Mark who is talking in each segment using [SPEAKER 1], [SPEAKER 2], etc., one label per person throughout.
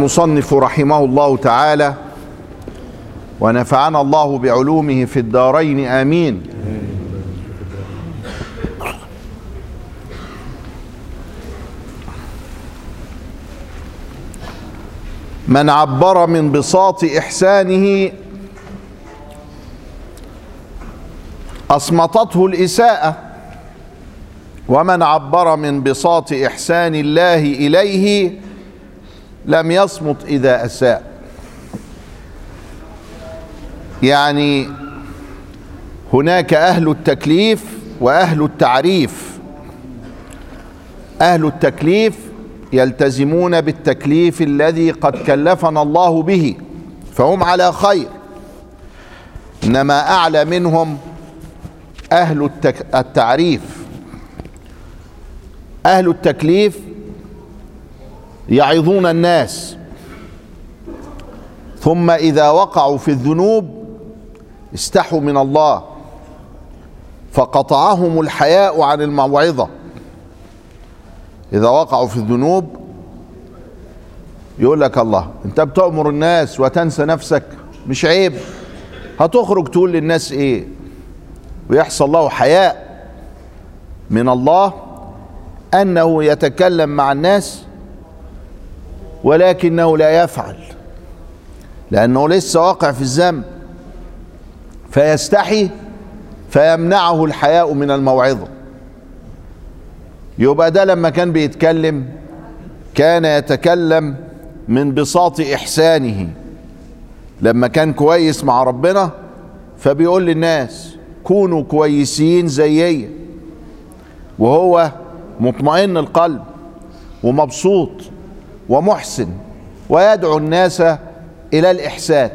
[SPEAKER 1] المصنف رحمه الله تعالى ونفعنا الله بعلومه في الدارين آمين. من عبر من بساط إحسانه أصمتته الإساءة ومن عبر من بساط إحسان الله إليه لم يصمت إذا أساء. يعني هناك أهل التكليف وأهل التعريف. أهل التكليف يلتزمون بالتكليف الذي قد كلفنا الله به فهم على خير. إنما أعلى منهم التك... التعريف. أهل التكليف يعظون الناس. ثم إذا وقعوا في الذنوب استحوا من الله. فقطعهم الحياء عن الموعظة. إذا وقعوا في الذنوب يقول لك الله أنت بتأمر الناس وتنسى نفسك مش عيب. هتخرج تقول للناس إيه؟ ويحصل له حياء من الله أنه يتكلم مع الناس ولكنه لا يفعل لأنه لسه واقع في الذنب فيستحي فيمنعه الحياء من الموعظة. يبقى ده لما كان بيتكلم كان يتكلم من بساط إحسانه. لما كان كويس مع ربنا فبيقول للناس كونوا كويسين زيي. وهو مطمئن القلب ومبسوط. ومحسن ويدعو الناس إلى الإحسان.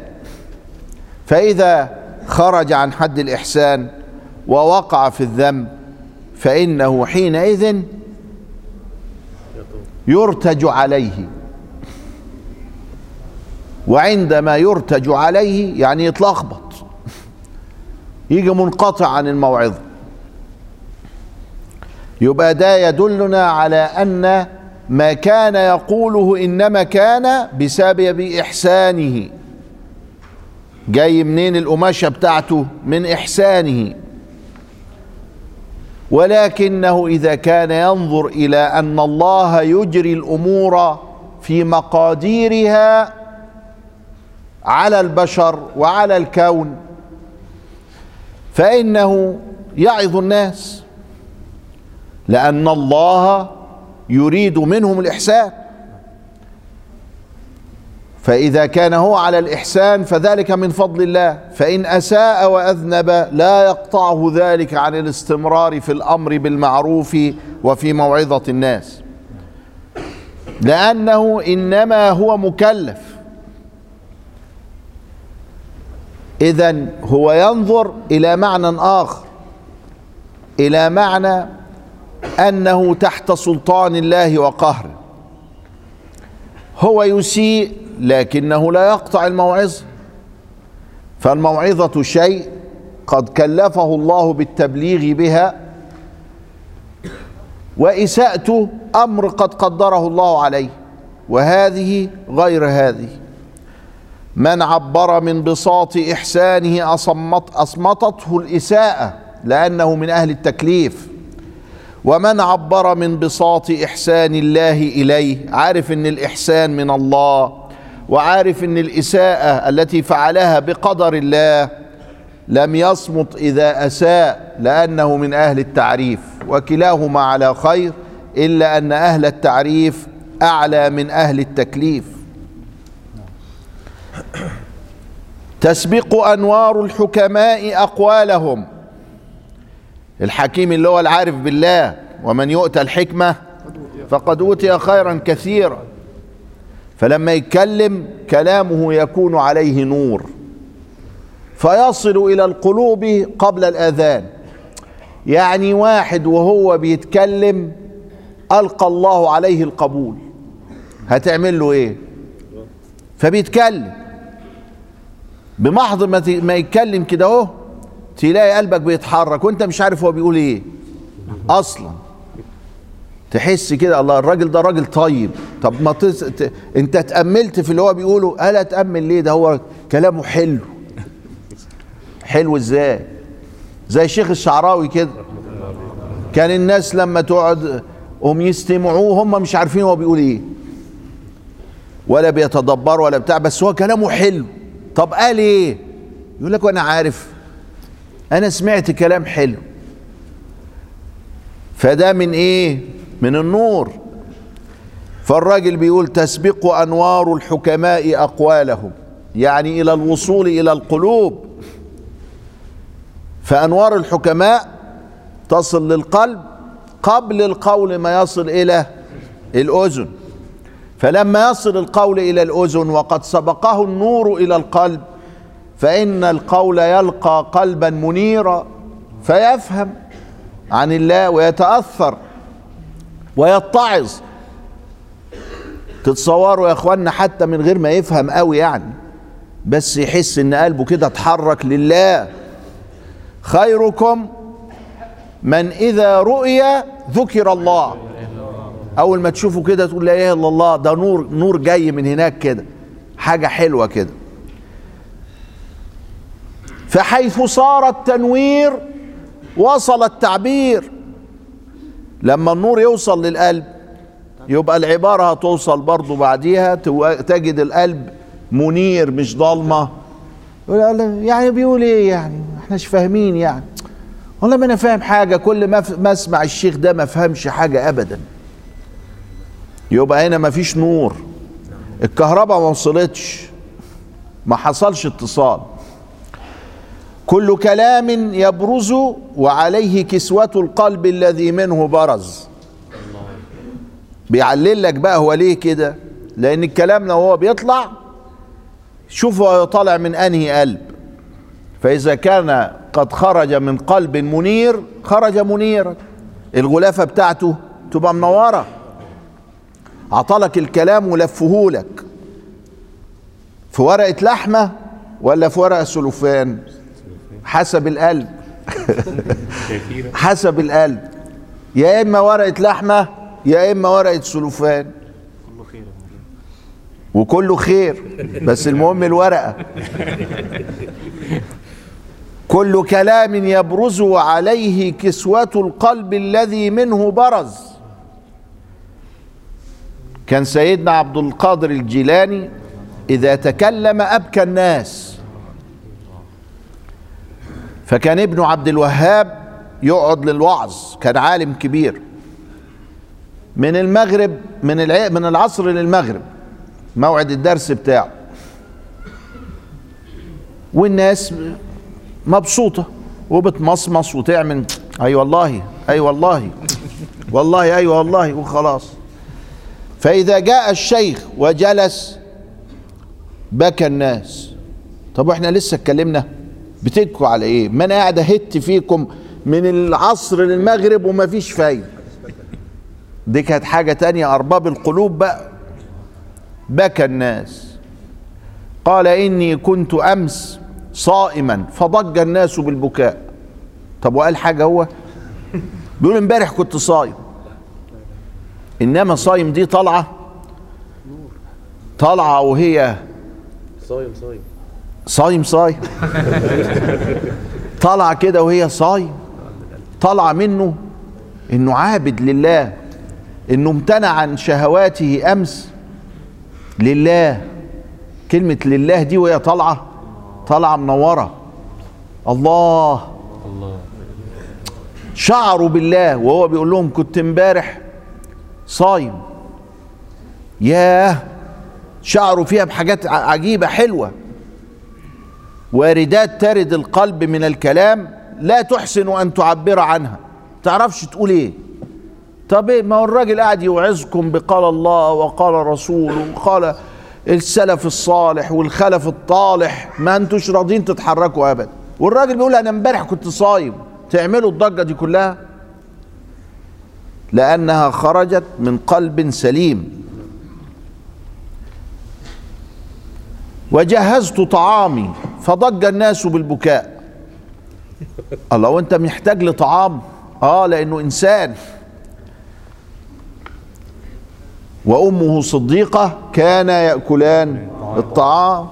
[SPEAKER 1] فإذا خرج عن حد الإحسان ووقع في الذنب فإنه حينئذ يرتج عليه. وعندما يرتج عليه يعني يتلخبط يجي منقطع عن الموعظة. يبقى ده يدلنا على أن ما كان يقوله إنما كان بسبب إحسانه. جاي منين القماشة بتاعته؟ من إحسانه. ولكنه إذا كان ينظر إلى أن الله يجري الأمور في مقاديرها على البشر وعلى الكون فإنه يعظ الناس لأن الله يريد منهم الإحسان. فإذا كان هو على الإحسان فذلك من فضل الله. فإن أساء وأذنب لا يقطعه ذلك عن الاستمرار في الأمر بالمعروف وفي موعظة الناس. لأنه إنما هو مكلف. اذا هو ينظر إلى معنى آخر. إلى معنى أنه تحت سلطان الله وقهره هو يسيء لكنه لا يقطع الموعظه فالموعظة شيء قد كلفه الله بالتبليغ بها واساءته أمر قد قدره الله عليه وهذه غير هذه. من عبر من بساط إحسانه اصمت أصمتته الإساءة لأنه من أهل التكليف. ومن عبر من بساط احسان الله اليه عارف إن الإحسان من الله وعارف إن الإساءة التي فعلها بقدر الله لم يصمت إذا أساء لأنه من أهل التعريف وكلاهما على خير إلا أن أهل التعريف أعلى من أهل التكليف. تسبق أنوار الحكماء أقوالهم. الحكيم اللي هو العارف بالله. ومن يؤتى الحكمة فقد أوتي خيرا كثيرا. فلما يتكلم كلامه يكون عليه نور. فيصل إلى القلوب قبل الآذان. يعني واحد وهو بيتكلم ألقى الله عليه القبول. هتعمل له إيه؟ فبيتكلم. بمحض ما يتكلم كده أهو تلاقي قلبك بيتحرك وأنت مش عارف هو بيقول إيه. أصلا. تحس كده الله الراجل ده راجل طيب. طب ما تس... ت... انت تأملت في اللي هو بيقوله. ألا تأمل ليه؟ ده هو كلامه حلو. حلو إزاي؟ زي الشيخ الشعراوي كده. كان الناس لما تقعد هم يستمعوه هم مش عارفين هو بيقول إيه. ولا بيتدبروا ولا بتاع بس هو كلامه حلو. طب قال إيه؟ يقول لك وأنا عارف. أنا سمعت كلام حلو. فده من إيه؟ من النور. فالراجل بيقول تسبق أنوار الحكماء أقوالهم يعني إلى الوصول إلى القلوب. فأنوار الحكماء تصل للقلب قبل القول ما يصل إلى الأذن. فلما يصل القول إلى الأذن وقد سبقه النور إلى القلب فإن القول يلقى قلبا منيرا فيفهم عن الله ويتأثر. ويتعظ. تتصوروا يا اخوانا حتى من غير ما يفهم قوي يعني بس يحس إن قلبه كده اتحرك لله. خيركم من إذا رؤي ذكر الله. أول ما تشوفه كده تقول لا إله إلا الله ده نور نور جاي من هناك كده. حاجة حلوة كده. فحيث صار التنوير وصل التعبير. لما النور يوصل للقلب يبقى العبارة هتوصل برضو بعديها تجد القلب منير مش ضلمة. يعني بيقول إيه يعني؟ احناش فاهمين يعني. والله ما أنا فاهم حاجة كل ما, ما أسمع الشيخ ده ما فهمش حاجة ابدا. يبقى هنا ما فيش نور. الكهرباء ما وصلتش. ما حصلش اتصال. كل كلام يبرز وعليه كسوة القلب الذي منه برز. بيعلل لك بقى هو ليه كده؟ لأن الكلام لو هو بيطلع شوفوا هو طالع من أنهي قلب. فإذا كان قد خرج من قلب منير خرج منيرا. الغلافة بتاعته تبقى منورة. عطلك الكلام ولفهولك في ورقة لحمة ولا في ورقة سلوفان؟ حسب القلب. حسب القلب. يا إما ورقة لحمة يا إما ورقة سلوفان. وكله خير بس المهم الورقة. كل كلام يبرز عليه كسوة القلب الذي منه برز. كان سيدنا عبد القادر الجيلاني إذا تكلم أبكى الناس. فكان ابنه عبد الوهاب يقعد للوعظ كان عالم كبير. من المغرب من. من العصر للمغرب موعد الدرس بتاعه. والناس مبسوطة وبتمصمص وتعمل اي والله اي والله والله اي أيوة والله وخلاص. فإذا جاء الشيخ وجلس بكى الناس. طب وإحنا لسه اتكلمنا؟ بتبكوا على إيه؟ ما أنا قاعد أهت فيكم من العصر للمغرب وما فيش فايدة. دي كانت حاجة تانية أرباب القلوب بقى. بكى الناس. قال إني كنت أمس صائما فضج الناس بالبكاء. طب وقال حاجة هو؟ بيقول امبارح كنت صايم. إنما صايم دي طالعه طالعه وهي
[SPEAKER 2] صايم صايم.
[SPEAKER 1] صايم صايم. طالعه كده وهي صايم. طالعه منه إنه عابد لله إنه امتنع عن شهواته أمس لله. كلمة لله دي وهي طالعة طالعة منورة الله
[SPEAKER 2] الله.
[SPEAKER 1] شعروا بالله وهو بيقول لهم كنت امبارح صايم. ياه. شعروا فيها بحاجات ع- عجيبة حلوة. واردات ترد القلب من الكلام لا تحسن أن تعبر عنها. تعرفش تقول إيه؟ طب إيه؟ ما هو الراجل قاعد يوعظكم بقال الله وقال رسوله وقال السلف الصالح والخلف الطالح ما أنتوش راضيين تتحركوا ابدا. والراجل بيقول أنا امبارح كنت صايم. تعملوا الضجة دي كلها؟ لأنها خرجت من قلب سليم. وجهزت طعامي. فضج الناس بالبكاء. الله وانت محتاج لطعام. آه لأنه إنسان. وأمه صديقة كان يأكلان الطعام.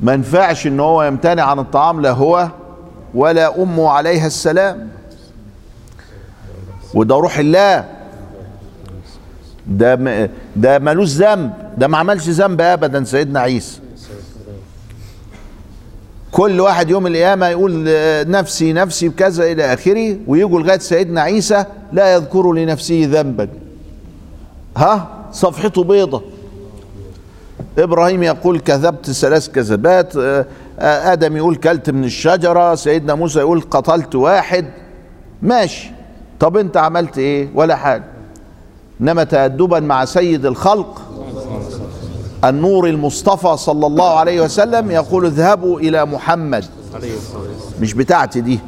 [SPEAKER 1] ما ينفعش إن هو يمتنع عن الطعام لا هو ولا أمه عليها السلام. وده روح الله. ده ده ملوش ذنب. ده ما عملش ذنب ابدا سيدنا عيسى. كل واحد يوم القيامة يقول آه، نفسي نفسي بكذا إلى آخره ويجوا لغاية سيدنا عيسى لا يذكر لنفسه ذنبا. ها؟ صفحته بيضة. إبراهيم يقول كذبت ثلاث كذبات. آه، آه، آدم يقول كلت من الشجرة. سيدنا موسى يقول قتلت واحد. ماشي. طب أنت عملت إيه؟ ولا حاجة. إنما تأدبا مع سيد الخلق النور المصطفى صلى الله عليه وسلم يقول اذهبوا إلى محمد. مش بتاعتي دي.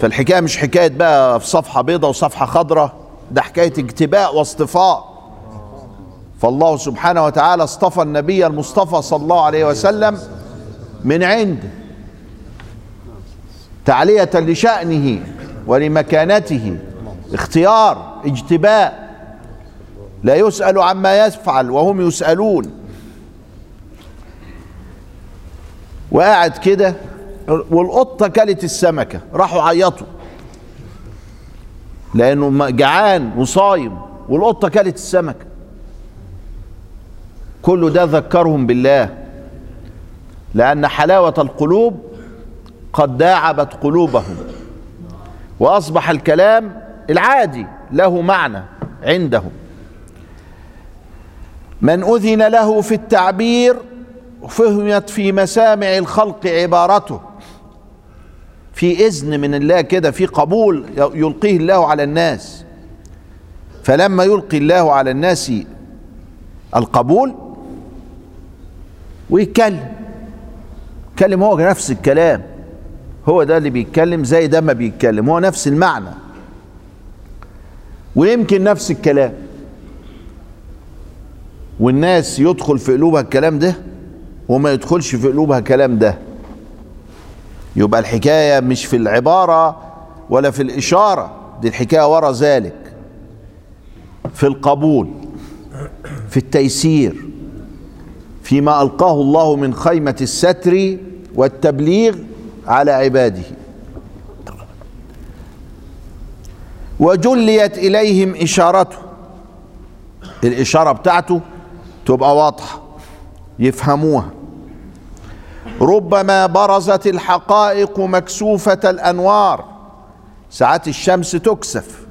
[SPEAKER 1] فالحكاية مش حكاية بقى في صفحة بيضة وصفحة خضراء ده حكاية اجتباء واصطفاء. فالله سبحانه وتعالى اصطفى النبي المصطفى صلى الله عليه وسلم من عنده تعلية لشأنه ولمكانته. اختيار اجتباء. لا يسأل عما يفعل وهم يسألون. وقاعد كده والقطة كلت السمكة راحوا عيطوا. لأنه جعان وصايم والقطة كلت السمكة. كل ده ذكرهم بالله. لأن حلاوة القلوب قد داعبت قلوبهم. وأصبح الكلام العادي له معنى عندهم. من أذن له في التعبير فهمت في مسامع الخلق عبارته. في إذن من الله كده في قبول يلقيه الله على الناس. فلما يلقي الله على الناس القبول ويتكلم. يتكلم هو نفس الكلام. هو ده اللي بيتكلم زي ده ما بيتكلم هو نفس المعنى. ويمكن نفس الكلام. والناس يدخل في قلوبها الكلام ده وما يدخلش في قلوبها الكلام ده. يبقى الحكاية مش في العبارة ولا في الإشارة دي الحكاية ورا ذلك. في القبول في التيسير فيما ألقاه الله من خيمة الستر والتبليغ على عباده. وجليت إليهم إشارته. الإشارة بتاعته تبقى واضحة. يفهموها. ربما برزت الحقائق مكسوفة الأنوار. ساعات الشمس تكسف.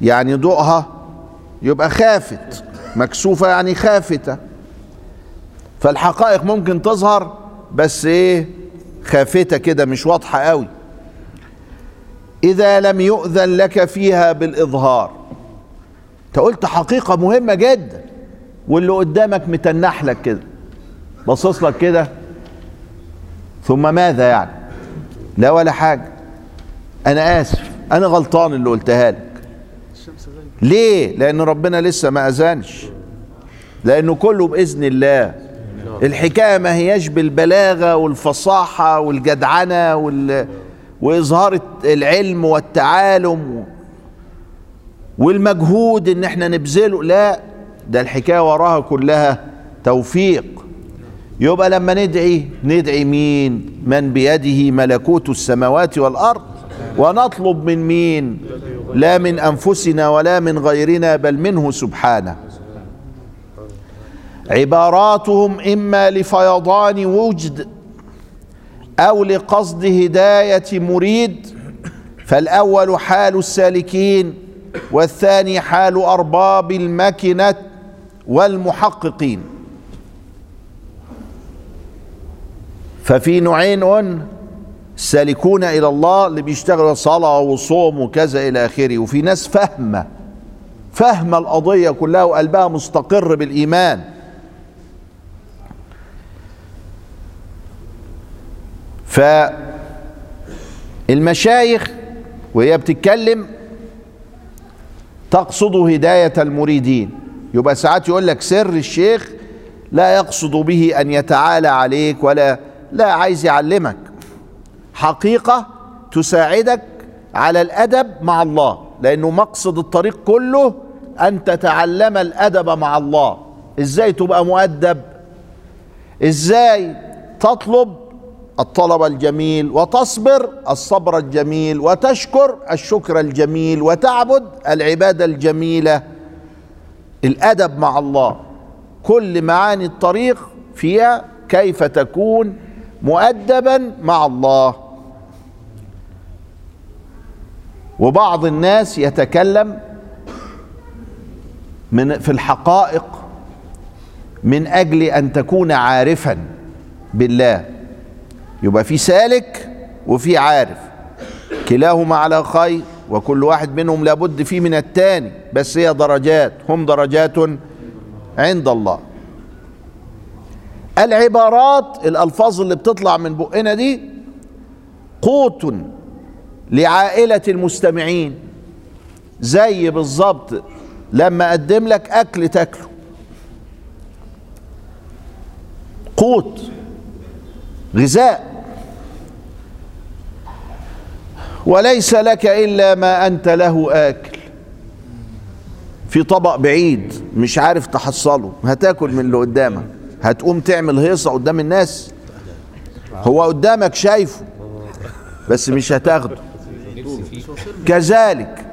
[SPEAKER 1] يعني ضوءها يبقى خافت. مكسوفة يعني خافتة. فالحقائق ممكن تظهر بس إيه؟ خافتة كده مش واضحة قوي. إذا لم يؤذن لك فيها بالإظهار. أنت قلت حقيقة مهمة جدا. واللي قدامك متنح لك كده باصص لك كده. ثم ماذا يعني؟ لا ولا حاجة. أنا آسف أنا غلطان اللي قلتها لك. ليه؟ لأن ربنا لسه ما أذنش لأنه كله بإذن الله. الحكاية ما هياش بالبلاغة والفصاحة والجدعنة وال... وإظهار العلم والتعالم والمجهود إن إحنا نبذله. لا. ده الحكاية وراها كلها توفيق. يبقى لما ندعي ندعي مين؟ من بيده ملكوت السماوات والأرض ونطلب من مين؟ لا من أنفسنا ولا من غيرنا بل منه سبحانه. عباراتهم إما لفيضان وجد أو لقصد هداية مريد. فالأول حال السالكين والثاني حال أرباب المكنة والمحققين. ففي نوعين السالكون إلى الله اللي بيشتغلوا صلاة وصوم وكذا إلى آخره. وفي ناس فاهمة فاهمة القضية كلها وقلبها مستقر بالإيمان. فالمشايخ وهي بتتكلم تقصد هداية المريدين. يبقى ساعات يقول لك سر الشيخ لا يقصد به أن يتعالى عليك ولا لا عايز يعلمك. حقيقة تساعدك على الأدب مع الله لأنه مقصد الطريق كله أن تتعلم الأدب مع الله. إزاي تبقى مؤدب؟ إزاي تطلب الطلب الجميل وتصبر الصبر الجميل وتشكر الشكر الجميل وتعبد العبادة الجميلة؟ الأدب مع الله. كل معاني الطريق فيها كيف تكون مؤدبا مع الله. وبعض الناس يتكلم من في الحقائق من أجل أن تكون عارفا بالله. يبقى في سالك وفي عارف. كلاهما على خير. وكل واحد منهم لابد فيه من التاني بس هي درجات هم درجات عند الله. العبارات الألفاظ اللي بتطلع من بقنا دي قوت لعائلة المستمعين. زي بالظبط لما أقدم لك أكل تاكله. قوت غذاء. وليس لك إلا ما أنت له آكل. في طبق بعيد مش عارف تحصله هتاكل من اللي قدامك. هتقوم تعمل هيصة قدام الناس. هو قدامك شايفه بس مش هتاخده. كذلك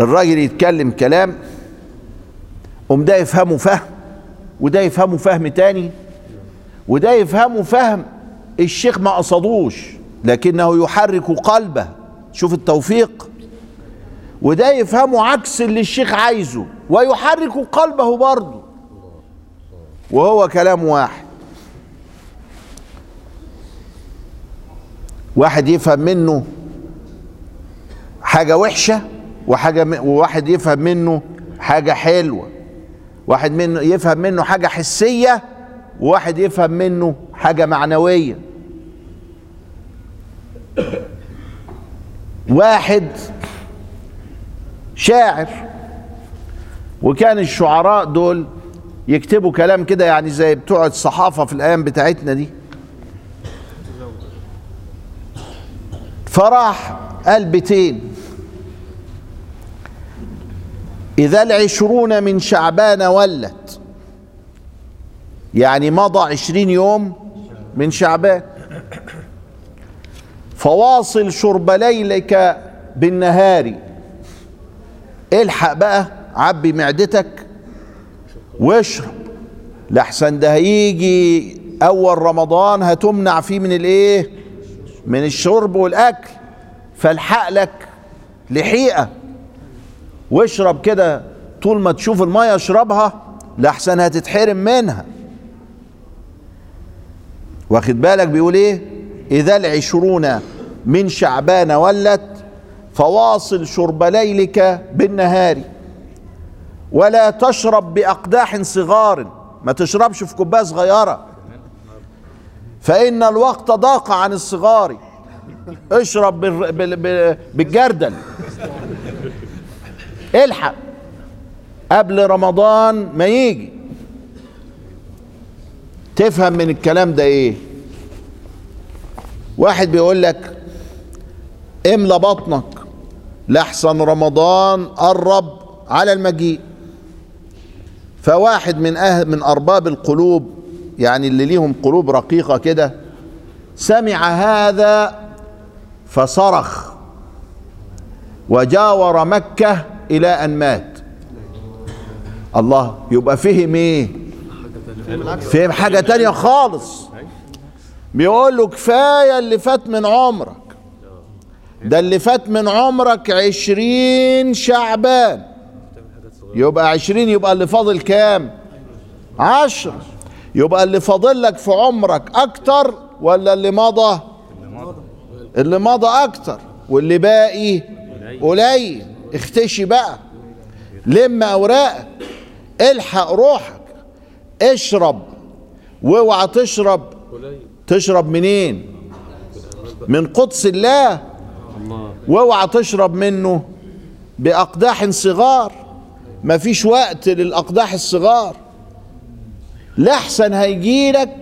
[SPEAKER 1] الراجل يتكلم كلام قوم ده يفهمه فهم وده يفهمه فهم تاني وده يفهمه فهم الشيخ ما قصدوش. لكنه يحرك قلبه. شوف التوفيق. وده يفهمه عكس اللي الشيخ عايزه ويحرك قلبه برضه. وهو كلام واحد. واحد يفهم منه حاجة وحشة وحاجة وواحد يفهم منه حاجة حلوة. واحد منه يفهم منه حاجة حسية وواحد يفهم منه حاجة معنوية. واحد شاعر. وكان الشعراء دول يكتبوا كلام كده يعني زي بتوع الصحافة في الأيام بتاعتنا دي. فراح قال بيتين. إذا العشرون من شعبان ولت. يعني مضى عشرين يوم من شعبان. فواصل شرب ليلك بالنهار. الحق بقى عبي معدتك واشرب. لحسن ده هيجي أول رمضان هتمنع فيه من الإيه؟ من الشرب والأكل. فالحق لك لحيقة. واشرب كده طول ما تشوف المية اشربها لحسن هتتحرم منها. واخد بالك بيقول إيه؟ إذا العشرون من شعبان ولت فواصل شرب ليلك بالنهار. ولا تشرب بأقداح صغار ما تشربش في كوباية صغيرة. فإن الوقت ضاق عن الصغار. اشرب بال- بال- بال- بالجردل. الحق. قبل رمضان ما يجي. تفهم من الكلام ده إيه؟ واحد بيقول لك املى بطنك لحسن رمضان قرب على المجيء. فواحد من أهل من أرباب القلوب يعني اللي ليهم قلوب رقيقة كده سمع هذا فصرخ. وجاور مكة إلى أن مات. الله يبقى فهم إيه؟ فهم حاجة تانية خالص. بيقول له كفاية اللي فات من عمرك ده اللي فات من عمرك عشرين شعبان. يبقى عشرين يبقى اللي فاضل كام؟ عشر. يبقى اللي فاضل لك في عمرك أكتر ولا اللي مضى؟ اللي مضى أكتر. واللي باقي؟ قليل. اختشي بقى. لم أوراقك. الحق روحك. اشرب. واوعى تشرب. تشرب منين؟ من قدس الله. واوعى تشرب منه بأقداح صغار. مفيش وقت للأقداح الصغار. لحسن هيجيلك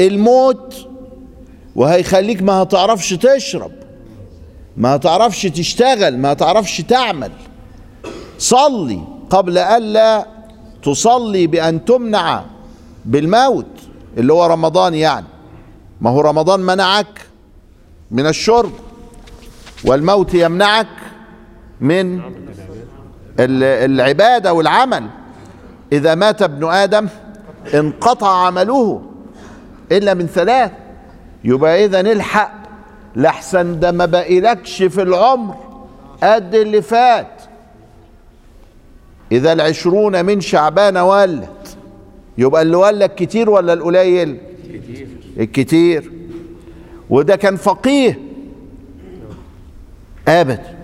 [SPEAKER 1] الموت وهيخليك ما هتعرفش تشرب ما هتعرفش تشتغل ما هتعرفش تعمل. صلي قبل ألا تصلي بأن تمنع بالموت اللي هو رمضان يعني. ما هو رمضان منعك من الشرب. والموت يمنعك من العبادة والعمل. إذا مات ابن آدم انقطع عمله إلا من ثلاث. يبقى إذا نلحق لحسن ده ما بقيلكش في العمر. قد اللي فات. إذا العشرون من شعبان ولت يبقى اللي ولك كتير ولا القليل؟ الكتير. وده كان فقيه. ابدا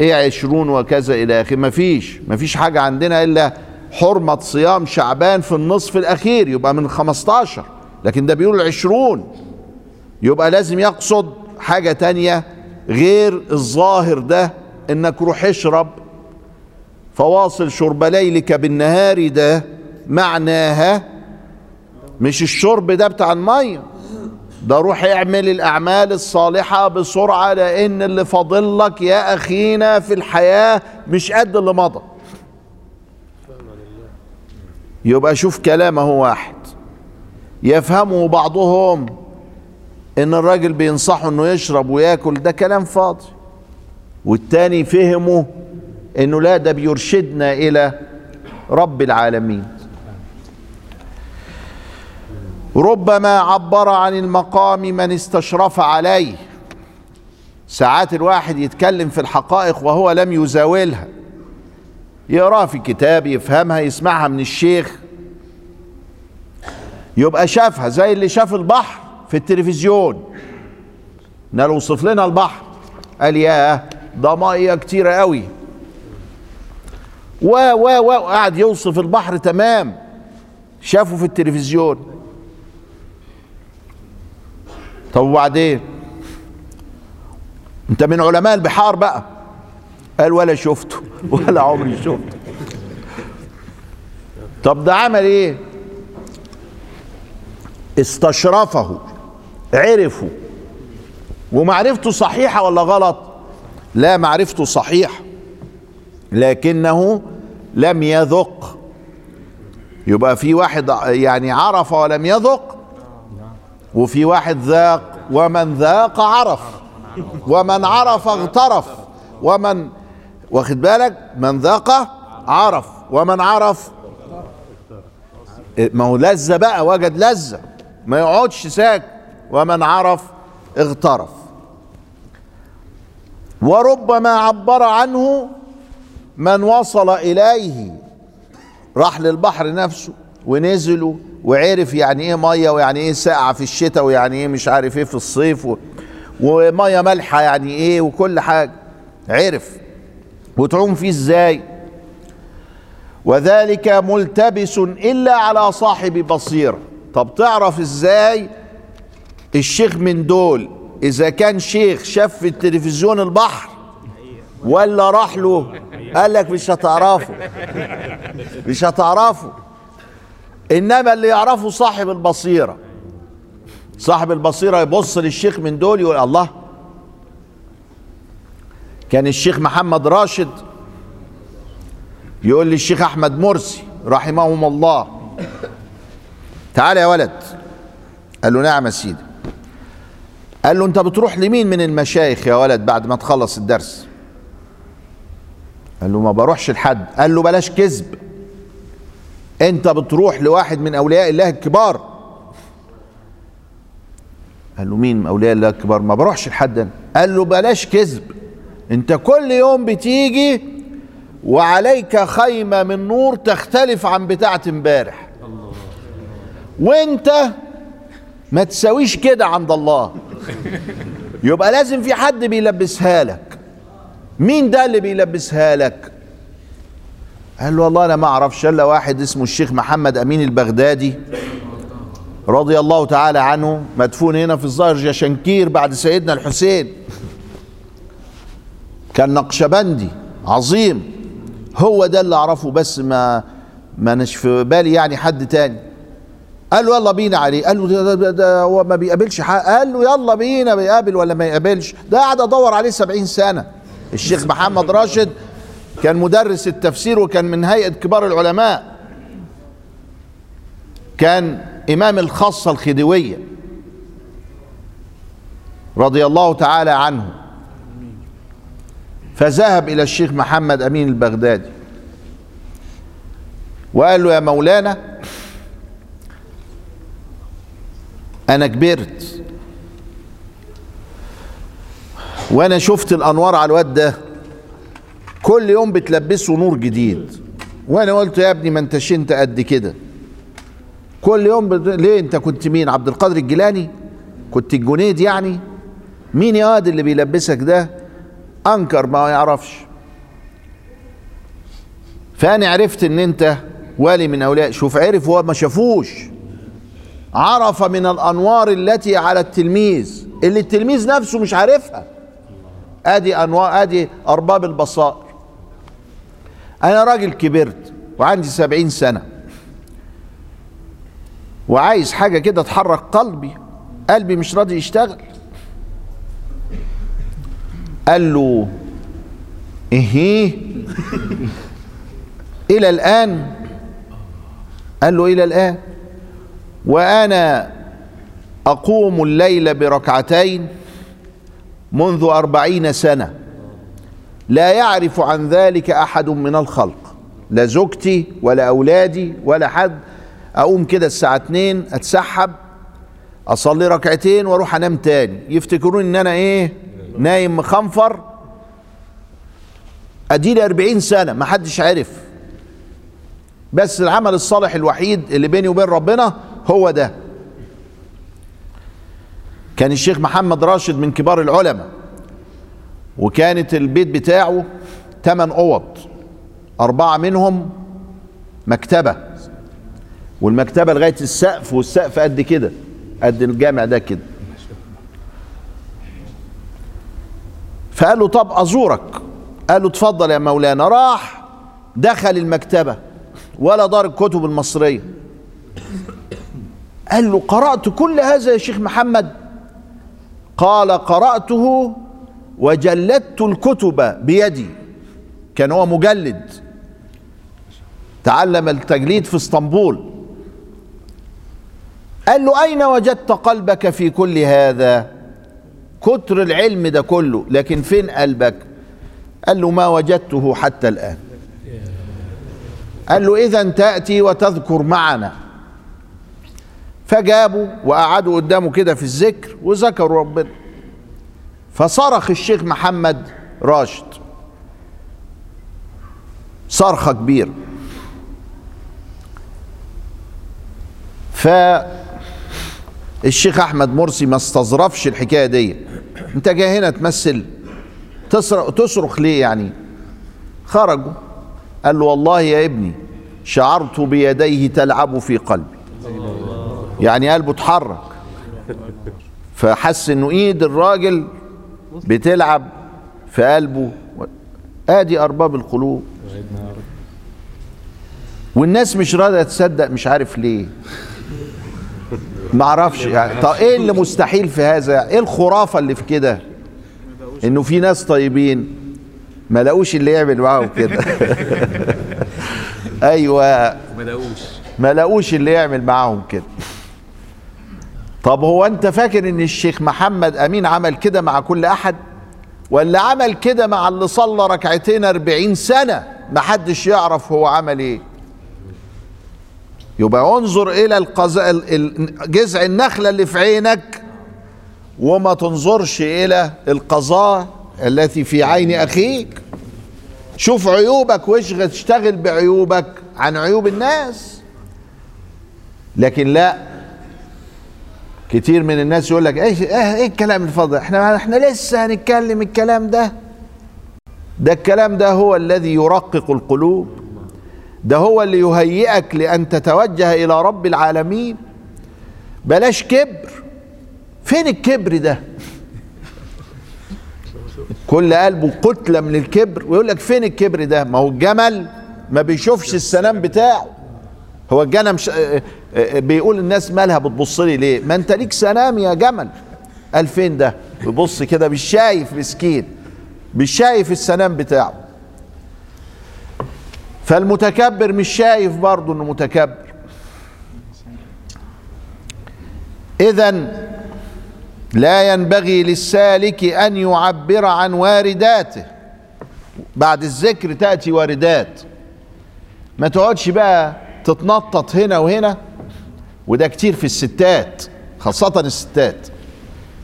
[SPEAKER 1] إيه عشرون وكذا إلى اخره مفيش. مفيش حاجة عندنا إلا حرمة صيام شعبان في النصف الأخير يبقى من 15 لكن ده بيقول عشرون. يبقى لازم يقصد حاجة تانية غير الظاهر ده إنك روح اشرب. فواصل شرب ليلك بالنهار ده معناها مش الشرب ده بتاع المية. ده روح اعمل الأعمال الصالحة بسرعة لأن اللي فاضل لك يا أخينا في الحياة مش قد اللي مضى. يبقى شوف كلامه واحد. يفهمه بعضهم إن الراجل بينصحه إنه يشرب وياكل ده كلام فاضي. والتاني فهمه إنه لا ده بيرشدنا إلى رب العالمين. ربما عبر عن المقام من استشرف عليه. ساعات الواحد يتكلم في الحقائق وهو لم يزاولها. يقراها في كتاب يفهمها يسمعها من الشيخ. يبقى شافها زي اللي شاف البحر في التلفزيون. قال وصف لنا البحر. قال ياه ده ميه كتيرة قوي. و و و قعد يوصف البحر تمام. شافه في التلفزيون. طب وبعدين؟ انت من علماء البحار بقى. قال ولا شفته ولا عمري شفته. طب ده عمل إيه؟ استشرفه عرفه. ومعرفته صحيحة ولا غلط؟ لا معرفته صحيحة. لكنه لم يذق. يبقى في واحد يعني عرف ولم يذق وفي واحد ذاق ومن ذاق عرف ومن عرف اغترف ومن واخد بالك؟ من ذاق عرف ومن عرف ما هو لذة بقى وجد لذة ما يقعدش ساك ومن عرف اغترف. وربما عبر عنه من وصل إليه راح للبحر نفسه ونزلوا وعرف يعني إيه مية ويعني إيه ساقعة في الشتاء ويعني إيه مش عارف إيه في الصيف و... ومية مالحة يعني إيه وكل حاجة. عرف. وتعوم فيه إزاي؟ وذلك ملتبس إلا على صاحب بصيره طب تعرف إزاي الشيخ من دول؟ إذا كان شيخ شاف في التلفزيون البحر ولا راح له؟ قال لك مش هتعرفه. مش هتعرفه. إنما اللي يعرفه صاحب البصيرة. صاحب البصيرة يبص للشيخ من دول يقول الله. كان الشيخ محمد راشد يقول للشيخ أحمد مرسي رحمهم الله. تعال يا ولد. قال له نعم يا سيدي. قال له أنت بتروح لمين من المشايخ يا ولد بعد ما تخلص الدرس؟ قال له ما بروحش لحد. قال له بلاش كذب. انت بتروح لواحد من اولياء الله الكبار. قال له مين اولياء الله الكبار؟ ما بروحش لحد أنا. قال له بلاش كذب. انت كل يوم بتيجي وعليك خيمة من نور تختلف عن بتاعه امبارح. وانت ما تساويش كده عند الله. يبقى لازم في حد بيلبسها لك. مين ده اللي بيلبسها لك؟ قال له والله أنا ما أعرفش. الا واحد اسمه الشيخ محمد أمين البغدادي رضي الله تعالى عنه مدفون هنا في الظاهر جشنكير بعد سيدنا الحسين. كان نقشبندي عظيم. هو ده اللي أعرفه بس ما ما نش في بالي يعني حد تاني. قال له يلا بينا عليه. قال له ده, ده, ده هو ما بيقابلش حق قال له يلا بينا بيقابل ولا ما يقابلش. ده قاعد ادور عليه سبعين سنة. الشيخ محمد راشد كان مدرس التفسير وكان من هيئة كبار العلماء. كان إمام الخاصة الخديوية رضي الله تعالى عنه. فذهب إلى الشيخ محمد أمين البغدادي وقال له يا مولانا أنا كبرت وأنا شفت الأنوار على الواد ده كل يوم بتلبسه نور جديد. وأنا قلت يا ابني ما انتش انت قد كده. كل يوم بت... ليه أنت كنت مين؟ عبد القادر الجيلاني؟ كنت الجنيد يعني؟ مين يا واد اللي بيلبسك ده؟ أنكر ما يعرفش. فأنا عرفت إن أنت والي من اولياء شوف عرف هو ما شافوش. عرف من الأنوار التي على التلميذ اللي التلميذ نفسه مش عارفها. أدي أنوار أدي أرباب البصائر. أنا راجل كبرت وعندي سبعين سنة وعايز حاجة كده تحرك قلبي قلبي مش راضي يشتغل. قال له إيه إلى الآن. قال له إلى الآن. وأنا أقوم الليل بركعتين منذ أربعين سنة. لا يعرف عن ذلك أحد من الخلق. لا زوجتي ولا أولادي ولا حد. أقوم كده الساعة اتنين أتسحب أصلي ركعتين وأروح أنام تاني. يفتكرون إن أنا إيه؟ نايم مخنفر. أديلي أربعين سنة ما حدش عرف. بس العمل الصالح الوحيد اللي بيني وبين ربنا هو ده. كان الشيخ محمد راشد من كبار العلماء. وكانت البيت بتاعه ثمان أوض أربعة منهم مكتبة والمكتبة لغاية السقف والسقف قد كده قد الجامع ده كده. فقال له طب أزورك. قال له اتفضل يا مولانا. راح دخل المكتبة ولا دار الكتب المصرية. قال له قرأت كل هذا يا شيخ محمد؟ قال قرأته وجلدت الكتب بيدي كان هو مجلد. تعلم التجليد في اسطنبول. قال له أين وجدت قلبك في كل هذا؟ كتر العلم ده كله لكن فين قلبك؟ قال له ما وجدته حتى الآن. قال له إذا تأتي وتذكر معنا. فجابوا وقعدوا قدامه كده في الذكر وذكروا ربنا. فصرخ الشيخ محمد راشد. صرخة كبيرة فالشيخ أحمد مرسي ما استظرفش الحكاية دي. انت جاي هنا تمثل تصرخ, تصرخ ليه يعني؟ خرجوا. قال له والله يا ابني شعرت بيديه تلعب في قلبي. يعني قلبه اتحرك. فحس إنه إيد الراجل بتلعب في قلبه. ادي ارباب القلوب. والناس مش راضية تصدق مش عارف ليه. ما أعرفش يعني. طب إيه اللي مستحيل في هذا؟ إيه الخرافة اللي في كده؟ انه في ناس طيبين ما لقوش اللي يعمل معاهم كده. أيوه.
[SPEAKER 2] ما لقوش.
[SPEAKER 1] ما لقوش اللي يعمل معاهم كده. طب هو أنت فاكر إن الشيخ محمد أمين عمل كده مع كل أحد؟ ولا عمل كده مع اللي صلى ركعتين أربعين سنة ما حدش يعرف هو عمل إيه؟ يبقى انظر إلى القز... جذع النخلة اللي في عينك وما تنظرش إلى القضاء التي في عين أخيك. شوف عيوبك واشغل اشتغل بعيوبك عن عيوب الناس. لكن لا كتير من الناس يقول لك إيه, إيه الكلام الفاضي؟ إحنا إحنا لسه هنتكلم الكلام ده. ده الكلام ده هو الذي يرقق القلوب. ده هو اللي يهيئك لأن تتوجه إلى رب العالمين. بلاش كبر. فين الكبر ده؟ كل قلبه قتلة من الكبر ويقول لك فين الكبر ده؟ ما هو الجمل ما بيشوفش السنام بتاعه. هو الجنم. بيقول الناس مالها بتبص لي ليه؟ ما انت ليك سنام يا جمل. قال فين ده؟ بيبص كده مش شايف مسكين مش شايف السنام بتاعه. فالمتكبر مش شايف برضه إنه متكبر. اذا لا ينبغي للسالك أن يعبر عن وارداته. بعد الذكر تأتي واردات. ما تقعدش بقى تتنطط هنا وهنا. وده كتير في الستات خاصة الستات.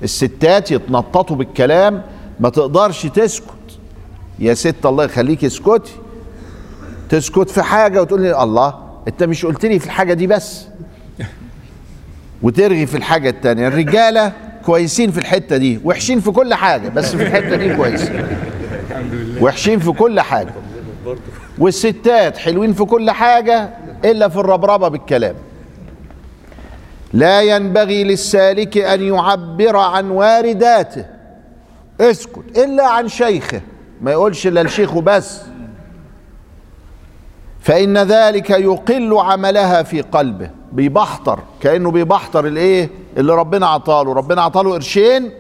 [SPEAKER 1] الستات يتنططوا بالكلام ما تقدرش تسكت. يا ست الله يخليك اسكتي تسكت في حاجة وتقول لي الله انت مش قلت لي في الحاجة دي بس. وترغي في الحاجة التانية. الرجالة كويسين في الحتة دي وحشين في كل حاجة بس في الحتة دي كويسين. وحشين في كل حاجة. والستات حلوين في كل حاجة إلا في الربربة بالكلام. لا ينبغي للسالك أن يعبر عن وارداته. اسكت إلا عن شيخه. ما يقولش إلا لشيخه بس. فإن ذلك يقل عملها في قلبه. بيبحتر كأنه بيبحتر الإيه؟ اللي ربنا عطاله ربنا عطاله قرشين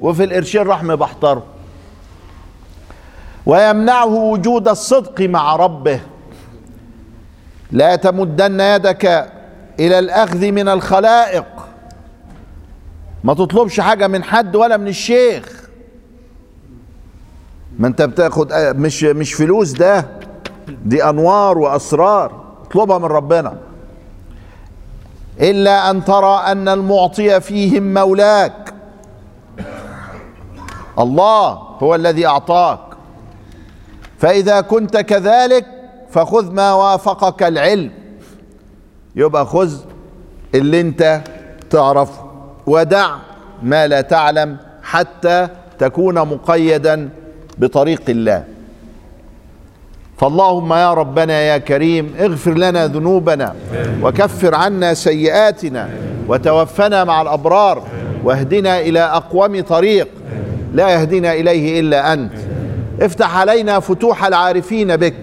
[SPEAKER 1] وفي القرشين راح مبحتره ويمنعه وجود الصدق مع ربه. لا تمدن يدك إلى الأخذ من الخلائق. ما تطلبش حاجة من حد ولا من الشيخ. ما أنت بتاخد مش مش فلوس ده. دي أنوار وأسرار. اطلبها من ربنا. إلا أن ترى أن المعطي فيهم مولاك. الله هو الذي أعطاك. فإذا كنت كذلك فخذ ما وافقك العلم. يبقى خذ اللي انت تعرفه. ودع ما لا تعلم حتى تكون مقيدا بطريق الله. فاللهم يا ربنا يا كريم اغفر لنا ذنوبنا وكفر عنا سيئاتنا وتوفنا مع الأبرار واهدنا إلى أقوم طريق لا يهدينا إليه إلا أنت. افتح علينا فتوح العارفين بك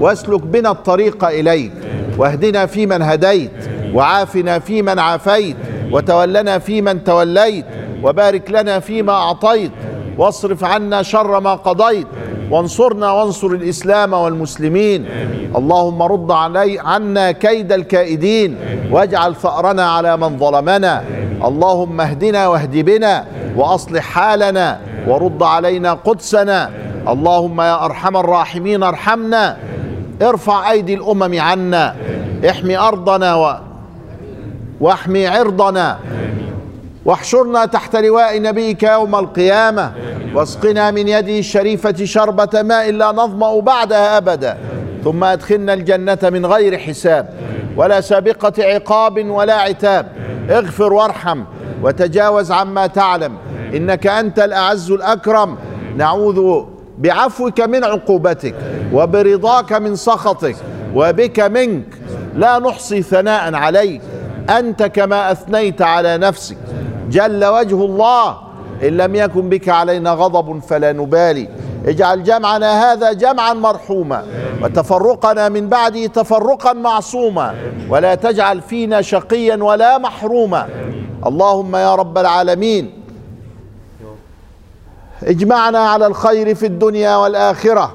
[SPEAKER 1] واسلك بنا الطريق إليك. واهدنا فيمن هديت وعافنا فيمن عافيت وتولنا فيمن توليت وبارك لنا فيما أعطيت واصرف عنا شر ما قضيت وانصرنا وانصر الإسلام والمسلمين. اللهم رد علي عنا كيد الكائدين واجعل ثأرنا على من ظلمنا. اللهم اهدنا واهد بنا وأصلح حالنا ورد علينا قدسنا. اللهم يا أرحم الراحمين ارحمنا. ارفع أيدي الأمم عنا. احمي أرضنا و... واحمي عرضنا. واحشرنا تحت لواء نبيك يوم القيامة. واسقنا من يده الشريفة شربة ماء لا نظمأ بعدها أبدا. ثم أدخلنا الجنة من غير حساب. ولا سابقة عقاب ولا عتاب. اغفر وارحم وتجاوز عما تعلم. إنك أنت الأعز الأكرم. نعوذ بعفوك من عقوبتك وبرضاك من سخطك وبك منك. لا نحصي ثناء عليك. أنت كما أثنيت على نفسك. جل وجه الله. إن لم يكن بك علينا غضب فلا نبالي. اجعل جمعنا هذا جمعا مرحوما. وتفرقنا من بعده تفرقا معصوما. ولا تجعل فينا شقيا ولا محروما. اللهم يا رب العالمين. اجمعنا على الخير في الدنيا والآخرة.